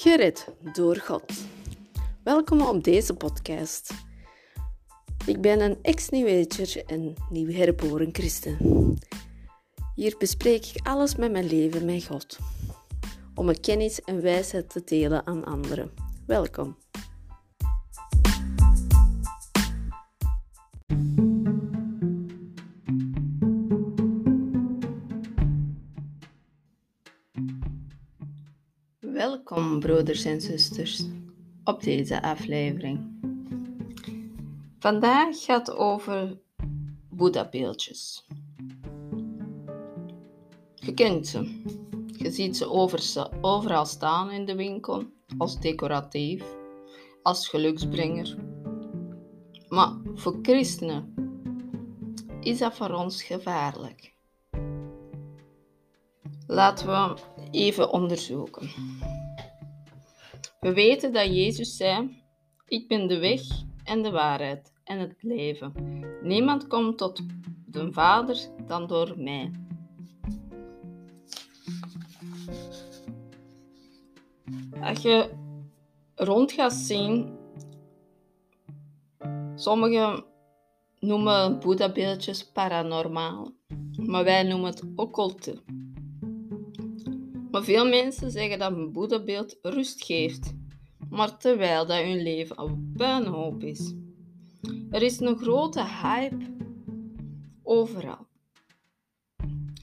Gered door God. Welkom op deze podcast. Ik ben een ex-New en nieuw herboren christen. Hier bespreek ik alles met mijn leven met God, om mijn kennis en wijsheid te delen aan anderen. Welkom. Welkom, broeders en zusters, op deze aflevering. Vandaag gaat het over Boeddha-beeldjes. Je kent ze. Je ziet ze overal staan in de winkel, als decoratief, als geluksbrenger. Maar voor christenen is dat voor ons gevaarlijk. Laten we even onderzoeken. We weten dat Jezus zei: Ik ben de weg en de waarheid en het leven. Niemand komt tot de Vader dan door mij. Als je rond gaat zien, sommigen noemen Boeddha-beeldjes paranormaal, maar wij noemen het occulte. Maar veel mensen zeggen dat een Boeddha-beeld rust geeft, maar terwijl dat hun leven een puinhoop is. Er is een grote hype overal.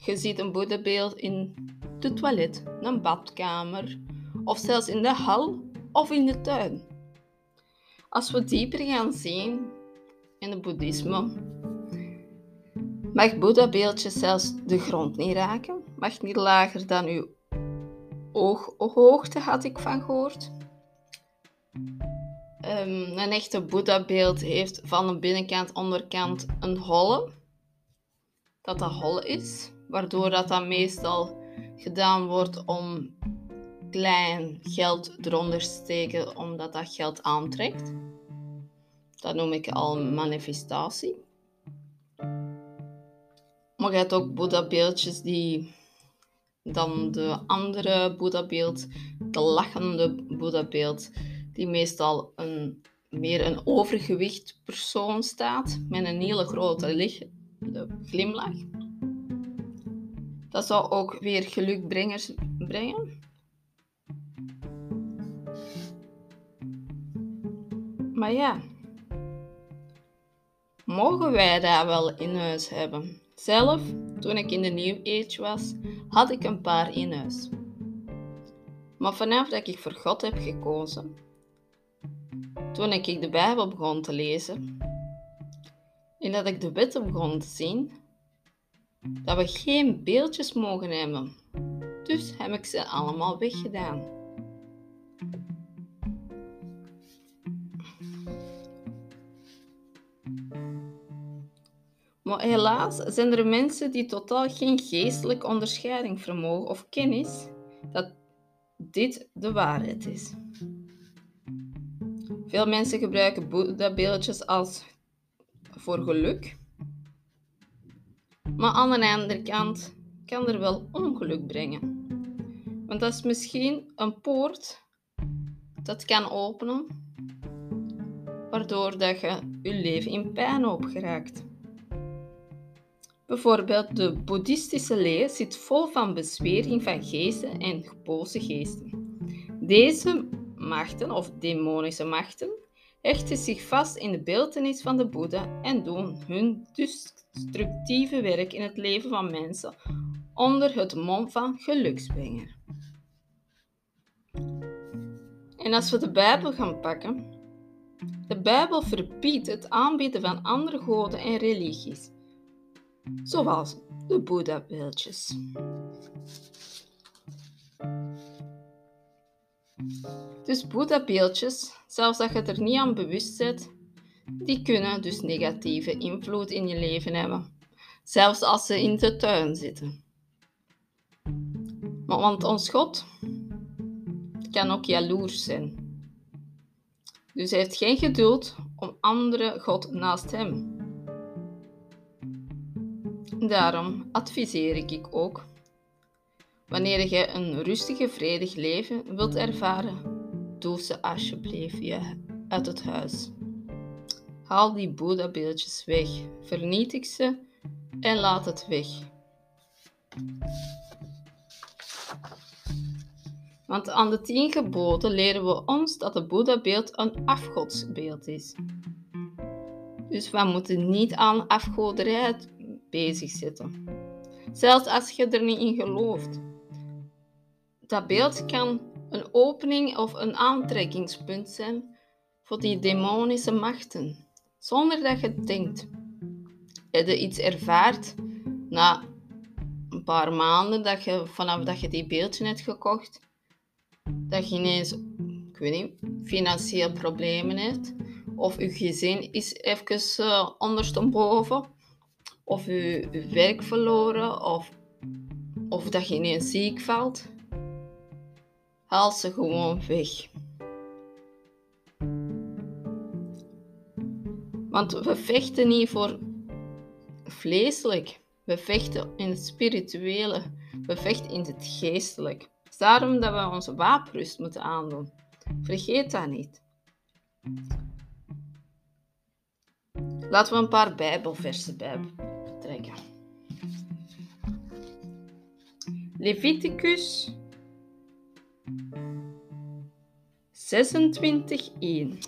Je ziet een Boeddha-beeld in de toilet, een badkamer of zelfs in de hal of in de tuin. Als we dieper gaan zien in het boeddhisme, mag Boeddha-beeldjes zelfs de grond niet raken, mag niet lager dan uw ooghoogte, had ik van gehoord. Um, een echte Boeddha-beeld heeft van de binnenkant, onderkant een holle. Dat dat hol is, waardoor dat dan meestal gedaan wordt om klein geld eronder te steken, omdat dat geld aantrekt. Dat noem ik al manifestatie. Maar je hebt ook Boeddha-beeldjes die dan de andere Boeddha-beeld, de lachende Boeddha-beeld, die meestal een, meer een overgewicht persoon staat met een hele grote glimlach. Dat zou ook weer gelukbrengers brengen. Maar ja, mogen wij dat wel in huis hebben? Zelf, toen ik in de New Age was, had ik een paar in huis. Maar vanaf dat ik voor God heb gekozen, toen ik de Bijbel begon te lezen en dat ik de wetten begon te zien, dat we geen beeldjes mogen hebben. Dus heb ik ze allemaal weggedaan. Maar helaas zijn er mensen die totaal geen geestelijke onderscheiding vermogen of kennis dat dit de waarheid is. Veel mensen gebruiken Boeddha-beeldjes als voor geluk. Maar aan de andere kant kan er wel ongeluk brengen. Want dat is misschien een poort dat kan openen, waardoor dat je je leven in pijn opgeraakt. Bijvoorbeeld de boeddhistische leer zit vol van bezwering van geesten en geboze geesten. Deze machten of demonische machten hechten zich vast in de beeltenis van de Boeddha en doen hun destructieve werk in het leven van mensen onder het mom van geluksbrenger. En als we de Bijbel gaan pakken, de Bijbel verbiedt het aanbieden van andere goden en religies zoals de Boeddha-beeldjes. Dus Boeddha-beeldjes, zelfs als je er niet aan bewust bent, die kunnen dus negatieve invloed in je leven hebben. Zelfs als ze in de tuin zitten. Maar want ons God kan ook jaloers zijn. Dus hij heeft geen geduld om andere God naast hem Daarom adviseer ik ook Wanneer je een rustige, vredig leven wilt ervaren, doe ze alsjeblieft je uit het huis. Haal die Boeddha-beeldjes weg, vernietig ze en laat het weg. Want aan de tien geboden leren we ons dat het Boeddha-beeld een afgodsbeeld is. Dus we moeten niet aan afgoderij bezig zitten. Zelfs als je er niet in gelooft. Dat beeld kan een opening of een aantrekkingspunt zijn voor die demonische machten, zonder dat je denkt. Heb je iets ervaart na een paar maanden dat je, vanaf dat je die beeldje hebt gekocht, dat je ineens, ik weet niet, financieel problemen hebt, of je gezin is even uh, ondersteboven, of je, werk verloren, of, of dat je ineens ziek valt. Haal ze gewoon weg. Want we vechten niet voor vleeselijk. We vechten in het spirituele. We vechten in het geestelijk. Het is daarom dat we onze wapenrust moeten aandoen. Vergeet dat niet. Laten we een paar Bijbelversen bij Leviticus 26:1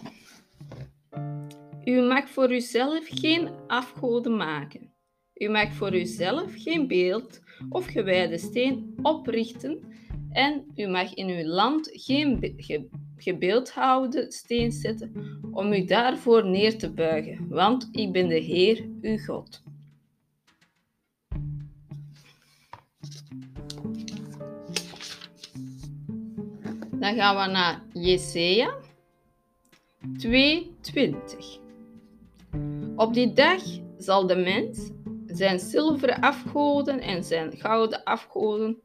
U mag voor uzelf geen afgoden maken. U mag voor uzelf geen beeld of gewijde steen oprichten en u mag in uw land geen gebeeldhouwde steen zetten om u daarvoor neer te buigen, want ik ben de Heer, uw God. Dan gaan we naar Jesaja 2:20. Op die dag zal de mens zijn zilveren afgoden en zijn gouden afgoden,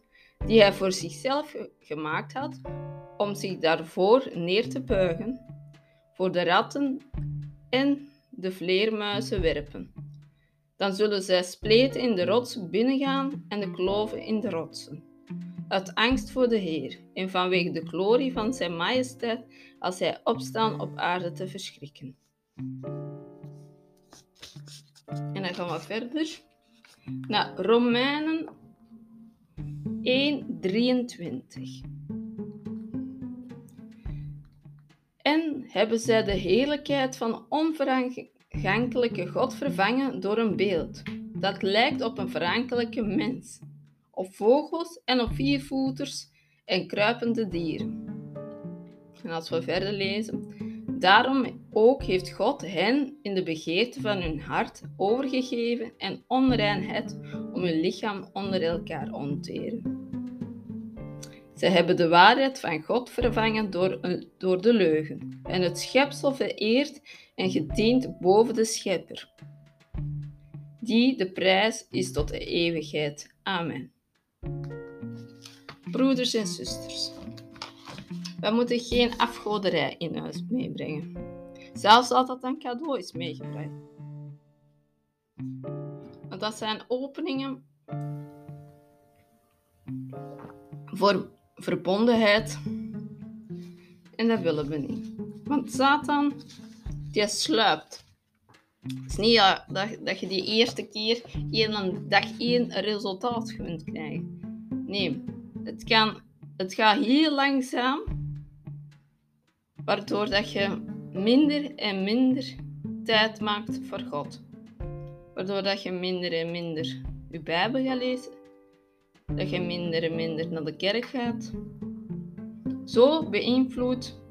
die hij voor zichzelf gemaakt had, om zich daarvoor neer te buigen, voor de ratten en de vleermuizen werpen. Dan zullen zij spleten in de rots binnengaan en de kloven in de rotsen. Uit angst voor de Heer en vanwege de glorie van zijn majesteit als hij opstaan op aarde te verschrikken. En dan gaan we verder naar Romeinen 1:23. En hebben zij de heerlijkheid van onvergankelijke God vervangen door een beeld dat lijkt op een verankelijke mens, op vogels en op viervoeters en kruipende dieren. En als we verder lezen, daarom ook heeft God hen in de begeerte van hun hart overgegeven en onreinheid om hun lichaam onder elkaar onteren. Ze hebben de waarheid van God vervangen door, door de leugen en het schepsel vereerd en gediend boven de schepper. Die de prijs is tot de eeuwigheid. Amen. Broeders en zusters, wij moeten geen afgoderij in huis meebrengen. Zelfs als dat een cadeau is meegebracht. Want dat zijn openingen voor verbondenheid. En dat willen we niet. Want Satan, die sluipt. Het is niet dat, dat je die eerste keer in dag één resultaat kunt krijgen. Nee, het, kan, het gaat heel langzaam, waardoor dat je minder en minder tijd maakt voor God. Waardoor dat je minder en minder je Bijbel gaat lezen dat je minder en minder naar de kerk gaat. Zo beïnvloedt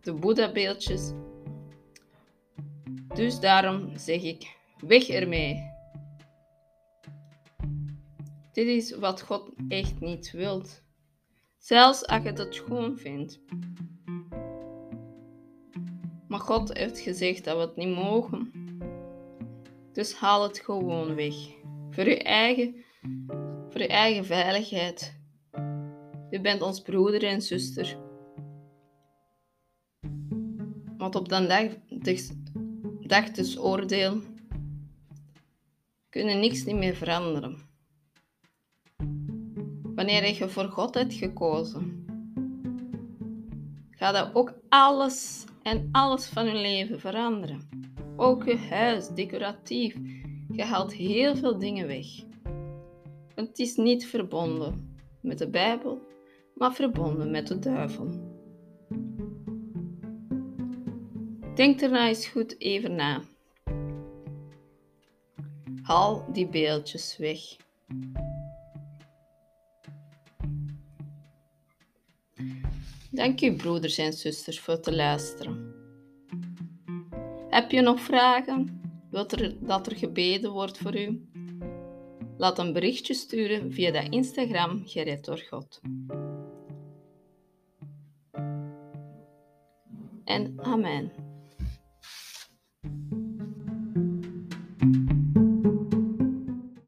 de Boeddha-beeldjes. Dus daarom zeg ik, weg ermee. Dit is wat God echt niet wilt. Zelfs als je het schoon vindt. Maar God heeft gezegd dat we het niet mogen. Dus haal het gewoon weg. Voor je eigen voor je eigen veiligheid. Je bent ons broeder en zuster. Want op dan dag, dag des oordeel kunnen niks niet meer veranderen. Wanneer je voor God hebt gekozen, gaat dat ook alles en alles van je leven veranderen. Ook je huis, decoratief. Je haalt heel veel dingen weg. Het is niet verbonden met de Bijbel, maar verbonden met de duivel. Denk nou eens goed even na. Haal die beeldjes weg. Dank u, broeders en zusters, voor te luisteren. Heb je nog vragen? Wilt er dat er gebeden wordt voor u? Laat een berichtje sturen via de Instagram Gered door God. En amen.